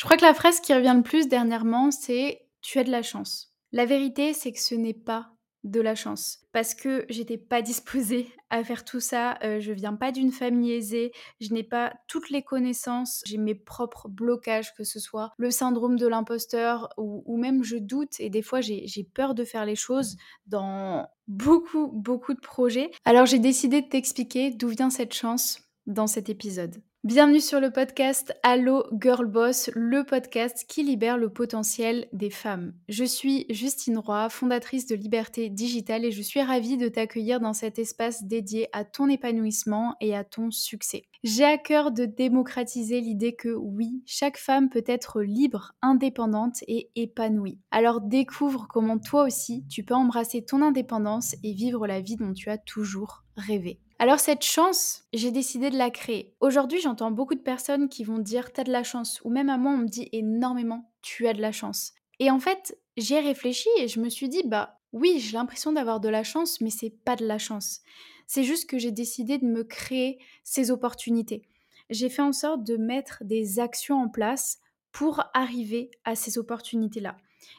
Je crois que la phrase qui revient le plus dernièrement, c'est «Tu as de la chance». La vérité, c'est que ce n'est pas de la chance parce que j'étais pas disposée à faire tout ça, heu, je viens pas d'une famille aisée, je n'ai pas toutes les connaissances, j'ai mes propres blocages, que ce soit le syndrome de l'imposteur ou même je doute et des fois j'ai peur de faire les choses dans beaucoup, beaucoup de projets. Alors j'ai décidé de t'expliquer d'où vient cette chance dans cet épisode. Bienvenue sur le podcast Allo Girl Boss, le podcast qui libère le potentiel des femmes. Je suis Justine Roy, fondatrice de Liberté Digitale et je suis ravie de t'accueillir dans cet espace dédié à ton épanouissement et à ton succès. J'ai à cœur de démocratiser l'idée que oui, chaque femme peut être libre, indépendante et épanouie. Alors découvre comment toi aussi tu peux embrasser ton indépendance et vivre la vie dont tu as toujours rêvé. Alors cette chance, j'ai décidé de la créer. Aujourd'hui, j'entends beaucoup de personnes qui vont dire t'as de la chance, ou même à moi on me dit énormément tu as de la chance. Et en fait, j'ai réfléchi et je me suis dit bah oui, j'ai l'impression d'avoir de la chance, mais c'est pas de la chance. C'est juste que j'ai décidé de me créer ces opportunités. J'ai fait en sorte de mettre des actions en place pour arriver à ces opportunités-là.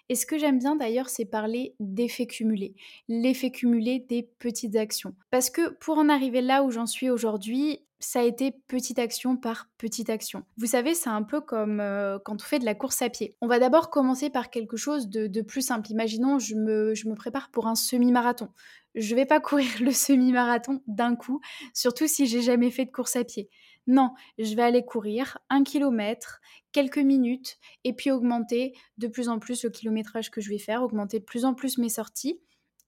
Et ce que j'aime bien d'ailleurs, c'est parler d'effet cumulé, l'effet cumulé des petites actions. Parce que pour en arriver là où j'en suis aujourd'hui, ça a été petite action par petite action. Vous savez, c'est un peu comme euh, quand on fait de la course à pied. On va d'abord commencer par quelque chose de, plus simple. Imaginons, je me, je me prépare pour un semi-marathon. Je vais pas courir le semi-marathon d'un coup, surtout si j'ai jamais fait de course à pied. Non, je vais aller courir un kilomètre, quelques minutes, et puis augmenter de plus en plus le kilométrage que je vais faire, augmenter de plus en plus mes sorties,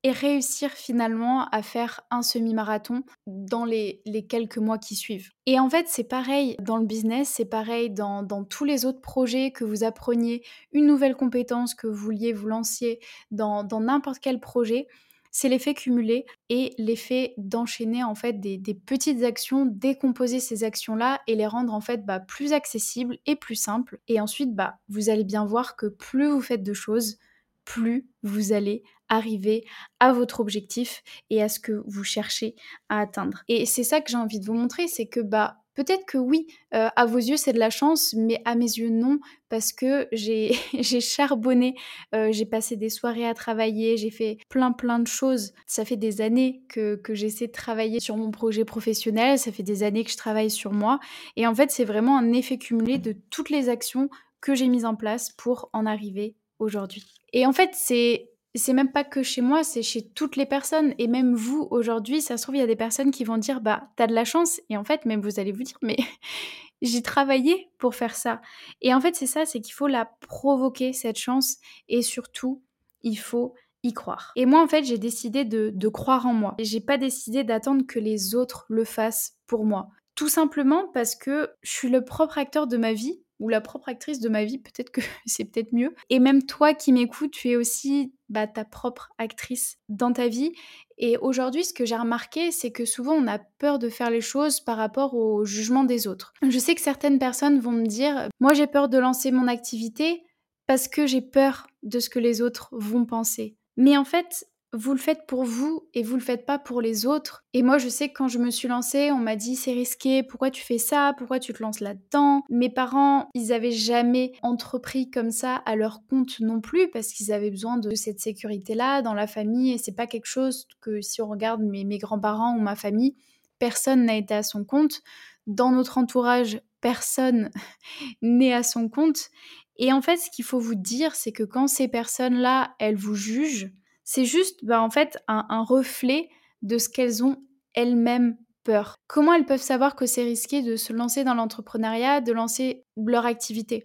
et réussir finalement à faire un semi-marathon dans les, quelques mois qui suivent. Et en fait, c'est pareil dans le business, c'est pareil dans, tous les autres projets, que vous appreniez une nouvelle compétence, que vous vouliez vous lanciez dans n'importe quel projet c'est l'effet cumulé et l'effet d'enchaîner en fait des, petites actions, décomposer ces actions-là et les rendre en fait bah, plus accessibles et plus simples. Et ensuite, bah, vous allez bien voir que plus vous faites de choses, plus vous allez arriver à votre objectif et à ce que vous cherchez à atteindre. Et c'est ça que j'ai envie de vous montrer, c'est que bah Peut-être que oui, à vos yeux, c'est de la chance, mais à mes yeux, non, parce que j'ai charbonné, j'ai passé des soirées à travailler, j'ai fait plein plein de choses. Ça fait des années que, que j'essaie de travailler sur mon projet professionnel, ça fait des années que je travaille sur moi, et en fait, c'est vraiment un effet cumulé de toutes les actions que j'ai mises en place pour en arriver aujourd'hui. Et en fait, c'est c'est même pas que chez moi, c'est chez toutes les personnes. Et même vous, aujourd'hui, ça se trouve, il y a des personnes qui vont dire, bah, t'as de la chance. Et en fait, même vous allez vous dire, mais j'ai travaillé pour faire ça. Et en fait, c'est ça, c'est qu'il faut la provoquer, cette chance. Et surtout, il faut y croire. Et moi, en fait, j'ai décidé de, de croire en moi. Et j'ai pas décidé d'attendre que les autres le fassent pour moi. Tout simplement parce que je suis le propre acteur de ma vie ou la propre actrice de ma vie, peut-être que c'est peut-être mieux. Et même toi qui m'écoutes, tu es aussi bah, ta propre actrice dans ta vie. Et aujourd'hui, ce que j'ai remarqué, c'est que souvent on a peur de faire les choses par rapport au jugement des autres. Je sais que certaines personnes vont me dire, moi j'ai peur de lancer mon activité parce que j'ai peur de ce que les autres vont penser. Mais en fait, vous le faites pour vous et vous le faites pas pour les autres. Et moi, je sais que quand je me suis lancée, on m'a dit c'est risqué, pourquoi tu fais ça, pourquoi tu te lances là-dedans? Mes parents, ils avaient jamais entrepris comme ça à leur compte non plus parce qu'ils avaient besoin de cette sécurité-là dans la famille et c'est pas quelque chose que si on regarde mes, mes grands-parents ou ma famille, personne n'a été à son compte. Dans notre entourage, personne n'est à son compte. Et en fait, ce qu'il faut vous dire, c'est que quand ces personnes-là, elles vous jugent, c'est juste bah, en fait un, reflet de ce qu'elles ont elles-mêmes peur. Comment elles peuvent savoir que c'est risqué de se lancer dans l'entrepreneuriat, de lancer leur activité,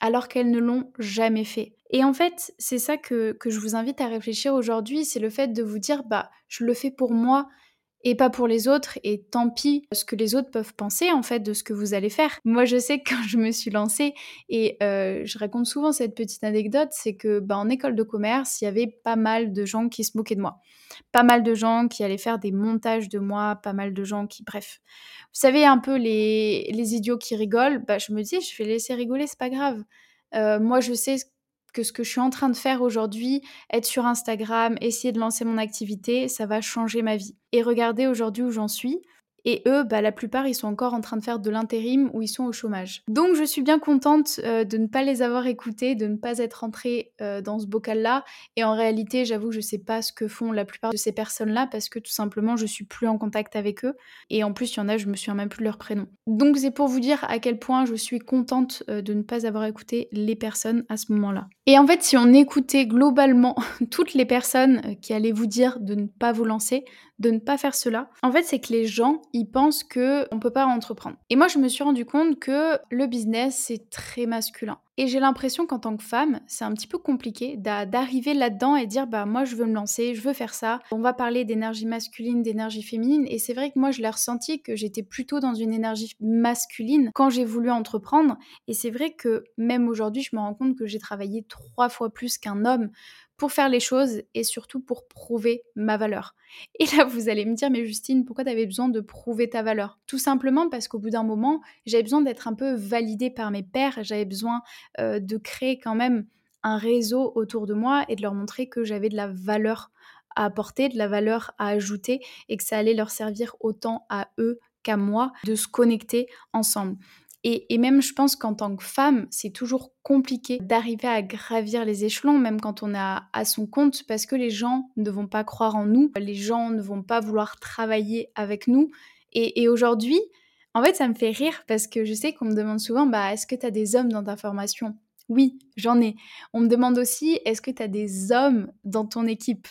alors qu'elles ne l'ont jamais fait? Et en fait, c'est ça que, que je vous invite à réfléchir aujourd'hui, c'est le fait de vous dire, bah, je le fais pour moi, et pas pour les autres et tant pis ce que les autres peuvent penser en fait de ce que vous allez faire. Moi je sais que quand je me suis lancée et euh, je raconte souvent cette petite anecdote, c'est que bah, en école de commerce il y avait pas mal de gens qui se moquaient de moi, pas mal de gens qui allaient faire des montages de moi, pas mal de gens qui bref, vous savez un peu les, les idiots qui rigolent, bah je me dis je vais laisser rigoler c'est pas grave. Euh, moi je sais que ce que je suis en train de faire aujourd'hui, être sur Instagram, essayer de lancer mon activité, ça va changer ma vie. Et regardez aujourd'hui où j'en suis. Et eux, bah, la plupart, ils sont encore en train de faire de l'intérim ou ils sont au chômage. Donc je suis bien contente euh, de ne pas les avoir écoutés, de ne pas être rentrée euh, dans ce bocal-là. Et en réalité, j'avoue je sais pas ce que font la plupart de ces personnes-là parce que tout simplement, je suis plus en contact avec eux. Et en plus, il y en a, je me souviens même plus de leur prénom. Donc c'est pour vous dire à quel point je suis contente euh, de ne pas avoir écouté les personnes à ce moment-là. Et en fait, si on écoutait globalement toutes les personnes qui allaient vous dire de ne pas vous lancer, de ne pas faire cela, en fait, c'est que les gens, ils pensent que on peut pas entreprendre. Et moi, je me suis rendu compte que le business, c'est très masculin. Et j'ai l'impression qu'en tant que femme, c'est un petit peu compliqué d'arriver là-dedans et dire bah moi je veux me lancer, je veux faire ça. On va parler d'énergie masculine, d'énergie féminine et c'est vrai que moi je l'ai ressenti que j'étais plutôt dans une énergie masculine quand j'ai voulu entreprendre et c'est vrai que même aujourd'hui, je me rends compte que j'ai travaillé trois fois plus qu'un homme pour faire les choses et surtout pour prouver ma valeur. Et là, vous allez me dire, mais Justine, pourquoi tu avais besoin de prouver ta valeur? Tout simplement parce qu'au bout d'un moment, j'avais besoin d'être un peu validée par mes pairs, j'avais besoin euh, de créer quand même un réseau autour de moi et de leur montrer que j'avais de la valeur à apporter, de la valeur à ajouter et que ça allait leur servir autant à eux qu'à moi de se connecter ensemble. Et, même, je pense qu'en tant que femme, c'est toujours compliqué d'arriver à gravir les échelons, même quand on est à, son compte, parce que les gens ne vont pas croire en nous, les gens ne vont pas vouloir travailler avec nous. Et, aujourd'hui, en fait, ça me fait rire parce que je sais qu'on me demande souvent, bah, est-ce que tu as des hommes dans ta formation? Oui, j'en ai. On me demande aussi, est-ce que tu as des hommes dans ton équipe?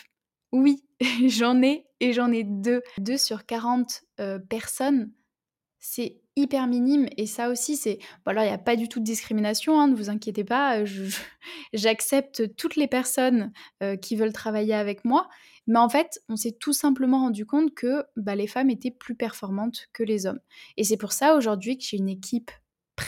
Oui, j'en ai et j'en ai deux. Deux sur 40 euh, personnes. C'est hyper minime et ça aussi c'est voilà il n'y a pas du tout de discrimination hein, ne vous inquiétez pas j'accepte toutes les personnes euh, qui veulent travailler avec moi. Mais en fait on s'est tout simplement rendu compte que bah, les femmes étaient plus performantes que les hommes. Et c'est pour ça aujourd'hui que j'ai une équipe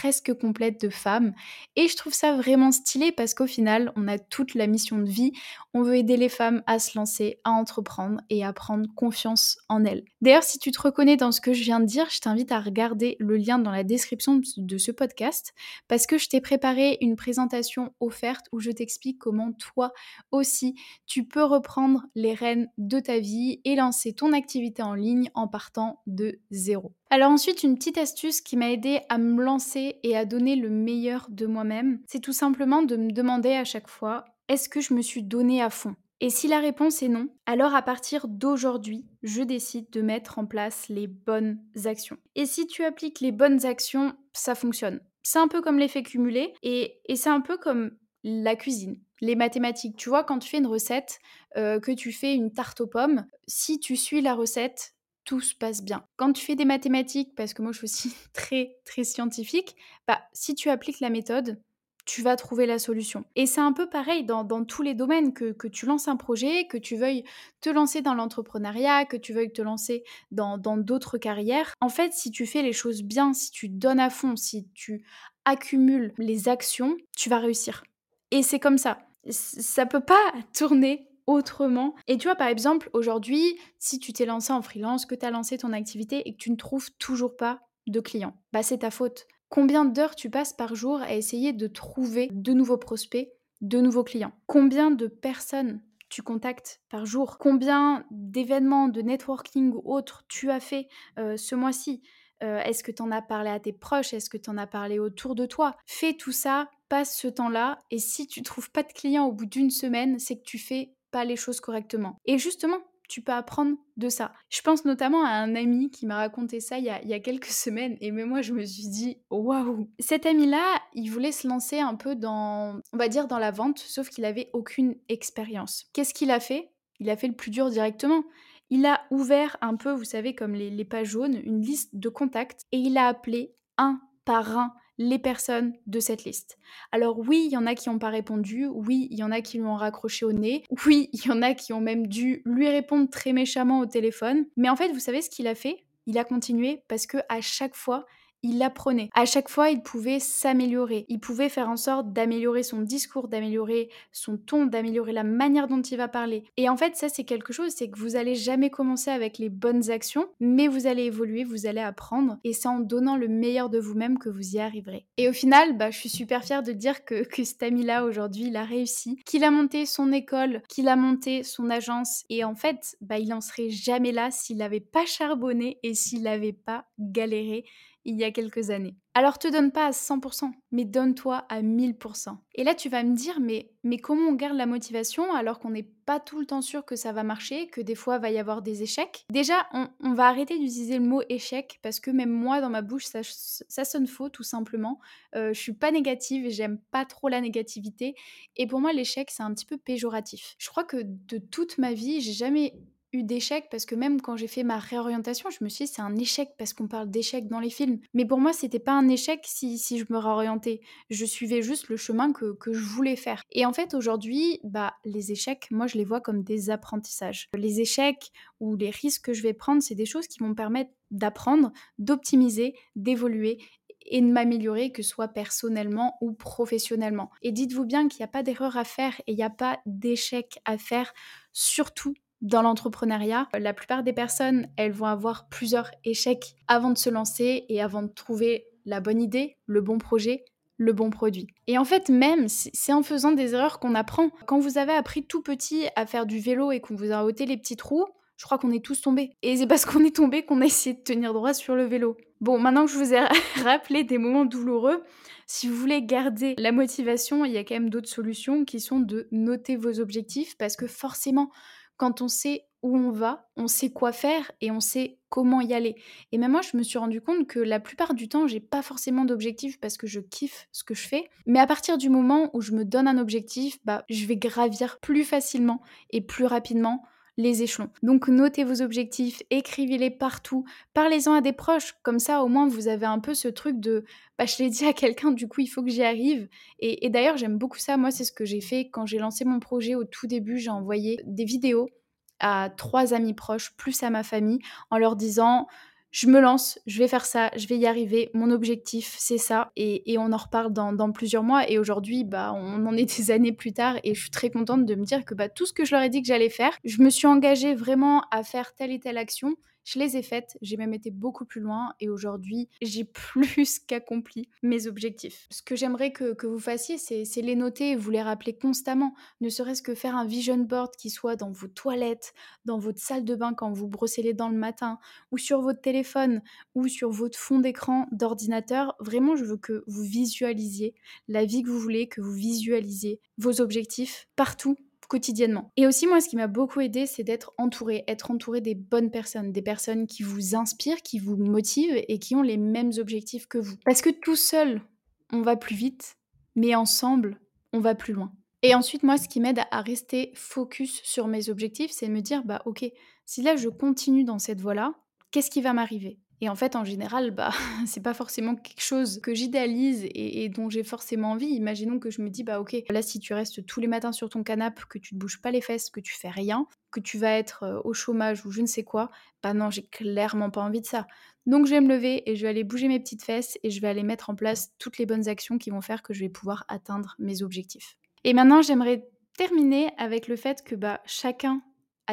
presque complète de femmes. Et je trouve ça vraiment stylé parce qu'au final, on a toute la mission de vie. On veut aider les femmes à se lancer, à entreprendre et à prendre confiance en elles. D'ailleurs, si tu te reconnais dans ce que je viens de dire, je t'invite à regarder le lien dans la description de ce podcast parce que je t'ai préparé une présentation offerte où je t'explique comment toi aussi tu peux reprendre les rênes de ta vie et lancer ton activité en ligne en partant de zéro. Alors ensuite, une petite astuce qui m'a aidé à me lancer et à donner le meilleur de moi-même, c'est tout simplement de me demander à chaque fois, est-ce que je me suis donné à fond? Et si la réponse est non, alors à partir d'aujourd'hui, je décide de mettre en place les bonnes actions. Et si tu appliques les bonnes actions, ça fonctionne. C'est un peu comme l'effet cumulé et, c'est un peu comme la cuisine, les mathématiques. Tu vois, quand tu fais une recette, euh, que tu fais une tarte aux pommes, si tu suis la recette, tout se passe bien. Quand tu fais des mathématiques, parce que moi je suis aussi très très scientifique, bah si tu appliques la méthode, tu vas trouver la solution. Et c'est un peu pareil dans, tous les domaines, que, tu lances un projet, que tu veuilles te lancer dans l'entrepreneuriat, que tu veuilles te lancer dans d'autres carrières. En fait, si tu fais les choses bien, si tu donnes à fond, si tu accumules les actions, tu vas réussir. Et c'est comme ça. Ça peut pas tourner autrement. Et tu vois, par exemple, aujourd'hui, si tu t'es lancé en freelance, que tu as lancé ton activité et que tu ne trouves toujours pas de clients, bah c'est ta faute. Combien d'heures tu passes par jour à essayer de trouver de nouveaux prospects, de nouveaux clients? Combien de personnes tu contactes par jour? Combien d'événements de networking ou autres tu as fait euh, ce mois-ci? Euh, Est-ce que tu en as parlé à tes proches? Est-ce que tu en as parlé autour de toi? Fais tout ça, passe ce temps-là, et si tu trouves pas de clients au bout d'une semaine, c'est que tu fais pas les choses correctement. Et justement, tu peux apprendre de ça. Je pense notamment à un ami qui m'a raconté ça il y, a, quelques semaines et même moi je me suis dit waouh. Cet ami-là, il voulait se lancer un peu dans, on va dire dans la vente, sauf qu'il avait aucune expérience. Qu'est-ce qu'il a fait? Il a fait le plus dur directement. Il a ouvert un peu, vous savez, comme les, les pages jaunes, une liste de contacts et il a appelé un par un les personnes de cette liste. Alors oui, il y en a qui n'ont pas répondu, oui, il y en a qui lui ont raccroché au nez, oui, il y en a qui ont même dû lui répondre très méchamment au téléphone, mais en fait, vous savez ce qu'il a fait? Il a continué parce que à chaque fois, il apprenait. À chaque fois, il pouvait s'améliorer. Il pouvait faire en sorte d'améliorer son discours, d'améliorer son ton, d'améliorer la manière dont il va parler. Et en fait, ça, c'est quelque chose, c'est que vous allez jamais commencer avec les bonnes actions, mais vous allez évoluer, vous allez apprendre. Et c'est en donnant le meilleur de vous-même que vous y arriverez. Et au final, bah, je suis super fière de dire que, que cet ami-là, aujourd'hui, il a réussi, qu'il a monté son école, qu'il a monté son agence. Et en fait, bah, il en serait jamais là s'il n'avait pas charbonné et s'il n'avait pas galéré il y a quelques années. Alors te donne pas à 100%, mais donne-toi à 1000%. Et là tu vas me dire, mais, comment on garde la motivation alors qu'on n'est pas tout le temps sûr que ça va marcher, que des fois va y avoir des échecs? Déjà, on, va arrêter d'utiliser le mot échec parce que même moi dans ma bouche ça, ça sonne faux tout simplement. Euh, je suis pas négative et j'aime pas trop la négativité. Et pour moi l'échec c'est un petit peu péjoratif. Je crois que de toute ma vie j'ai jamais eu d'échecs parce que même quand j'ai fait ma réorientation, je me suis dit c'est un échec parce qu'on parle d'échec dans les films. Mais pour moi, c'était pas un échec si, si, je me réorientais. Je suivais juste le chemin que, que je voulais faire. Et en fait, aujourd'hui, bah, les échecs, moi, je les vois comme des apprentissages. Les échecs ou les risques que je vais prendre, c'est des choses qui vont me permettre d'apprendre, d'optimiser, d'évoluer et de m'améliorer, que ce soit personnellement ou professionnellement. Et dites-vous bien qu'il n'y a pas d'erreur à faire et il n'y a pas d'échec à faire, surtout dans l'entrepreneuriat, la plupart des personnes, elles vont avoir plusieurs échecs avant de se lancer et avant de trouver la bonne idée, le bon projet, le bon produit. Et en fait, même, c'est en faisant des erreurs qu'on apprend. Quand vous avez appris tout petit à faire du vélo et qu'on vous a ôté les petits trous, je crois qu'on est tous tombés. Et c'est parce qu'on est tombé qu'on a essayé de tenir droit sur le vélo. Bon, maintenant que je vous ai rappelé des moments douloureux, si vous voulez garder la motivation, il y a quand même d'autres solutions qui sont de noter vos objectifs parce que forcément, quand on sait où on va, on sait quoi faire et on sait comment y aller. Et même moi, je me suis rendu compte que la plupart du temps, j'ai pas forcément d'objectif parce que je kiffe ce que je fais. Mais à partir du moment où je me donne un objectif, bah, je vais gravir plus facilement et plus rapidement les échelons. Donc notez vos objectifs, écrivez-les partout, parlez-en à des proches, comme ça au moins vous avez un peu ce truc de bah, je l'ai dit à quelqu'un, du coup il faut que j'y arrive. Et, et d'ailleurs j'aime beaucoup ça, moi c'est ce que j'ai fait quand j'ai lancé mon projet au tout début, j'ai envoyé des vidéos à trois amis proches, plus à ma famille, en leur disant je me lance, je vais faire ça, je vais y arriver, mon objectif c'est ça, et, on en reparle dans, plusieurs mois, et aujourd'hui bah, on en est des années plus tard, et je suis très contente de me dire que bah, tout ce que je leur ai dit que j'allais faire, je me suis engagée vraiment à faire telle et telle action, je les ai faites, j'ai même été beaucoup plus loin et aujourd'hui, j'ai plus qu'accompli mes objectifs. Ce que j'aimerais que, vous fassiez, c'est les noter et vous les rappeler constamment. Ne serait-ce que faire un vision board qui soit dans vos toilettes, dans votre salle de bain quand vous brossez les dents le matin, ou sur votre téléphone, ou sur votre fond d'écran d'ordinateur. Vraiment, je veux que vous visualisiez la vie que vous voulez, que vous visualisiez vos objectifs partout quotidiennement. Et aussi, moi, ce qui m'a beaucoup aidé, c'est d'être entouré, être entouré des bonnes personnes, des personnes qui vous inspirent, qui vous motivent et qui ont les mêmes objectifs que vous. Parce que tout seul, on va plus vite, mais ensemble, on va plus loin. Et ensuite, moi, ce qui m'aide à rester focus sur mes objectifs, c'est de me dire, bah ok, si là je continue dans cette voie-là, qu'est-ce qui va m'arriver? Et en fait, en général, bah, c'est pas forcément quelque chose que j'idéalise et, dont j'ai forcément envie. Imaginons que je me dis, bah ok, là, si tu restes tous les matins sur ton canapé, que tu ne bouges pas les fesses, que tu fais rien, que tu vas être euh, au chômage ou je ne sais quoi, bah non, j'ai clairement pas envie de ça. Donc je vais me lever et je vais aller bouger mes petites fesses et je vais aller mettre en place toutes les bonnes actions qui vont faire que je vais pouvoir atteindre mes objectifs. Et maintenant, j'aimerais terminer avec le fait que bah, chacun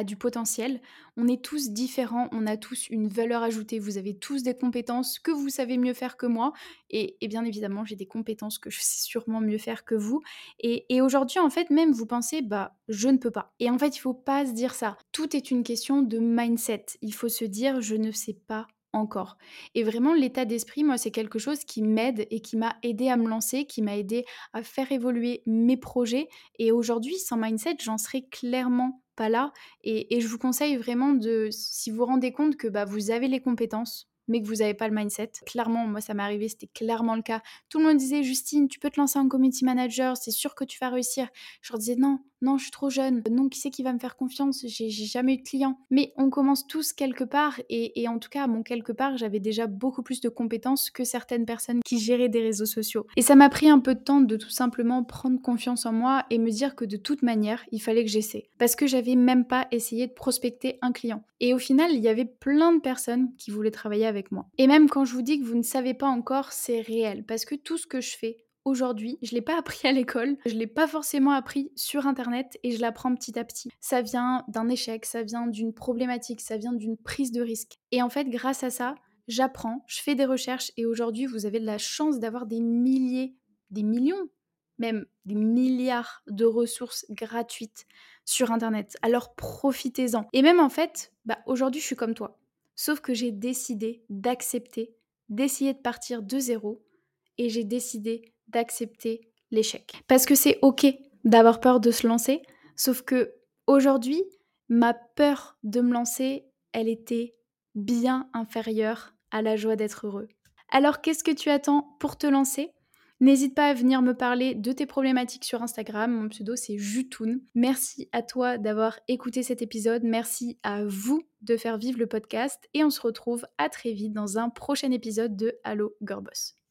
du potentiel. On est tous différents, on a tous une valeur ajoutée, vous avez tous des compétences que vous savez mieux faire que moi. Et, bien évidemment, j'ai des compétences que je sais sûrement mieux faire que vous. Et, et aujourd'hui, en fait, même vous pensez, bah, je ne peux pas. Et en fait, il faut pas se dire ça. Tout est une question de mindset. Il faut se dire, je ne sais pas encore. Et vraiment, l'état d'esprit, moi, c'est quelque chose qui m'aide et qui m'a aidé à me lancer, qui m'a aidé à faire évoluer mes projets. Et aujourd'hui, sans mindset, j'en serais clairement pas là. Et, je vous conseille vraiment de, si vous vous rendez compte que bah, vous avez les compétences, mais que vous n'avez pas le mindset. Clairement, moi, ça m'est arrivé, c'était clairement le cas. Tout le monde disait, Justine, tu peux te lancer en community manager, c'est sûr que tu vas réussir. Je leur disais, non, non, je suis trop jeune, non, qui c'est qui va me faire confiance, j'ai jamais eu de clients. Mais on commence tous quelque part, et, en tout cas, mon quelque part, j'avais déjà beaucoup plus de compétences que certaines personnes qui géraient des réseaux sociaux. Et ça m'a pris un peu de temps de tout simplement prendre confiance en moi et me dire que de toute manière, il fallait que j'essaie. Parce que j'avais même pas essayé de prospecter un client. Et au final, il y avait plein de personnes qui voulaient travailler avec moi. Et même quand je vous dis que vous ne savez pas encore, c'est réel, parce que tout ce que je fais aujourd'hui, je l'ai pas appris à l'école, je l'ai pas forcément appris sur internet et je l'apprends petit à petit. Ça vient d'un échec, ça vient d'une problématique, ça vient d'une prise de risque. Et en fait, grâce à ça, j'apprends, je fais des recherches et aujourd'hui, vous avez la chance d'avoir des milliers, des millions, même des milliards de ressources gratuites sur internet. Alors profitez-en. Et même en fait, bah, aujourd'hui, je suis comme toi. Sauf que j'ai décidé d'accepter, d'essayer de partir de zéro et j'ai décidé d'accepter l'échec. Parce que c'est OK d'avoir peur de se lancer, sauf que aujourd'hui, ma peur de me lancer, elle était bien inférieure à la joie d'être heureux. Alors qu'est-ce que tu attends pour te lancer? N'hésite pas à venir me parler de tes problématiques sur Instagram. Mon pseudo c'est Jutoun. Merci à toi d'avoir écouté cet épisode. Merci à vous de faire vivre le podcast. Et on se retrouve à très vite dans un prochain épisode de Allo Gorbos.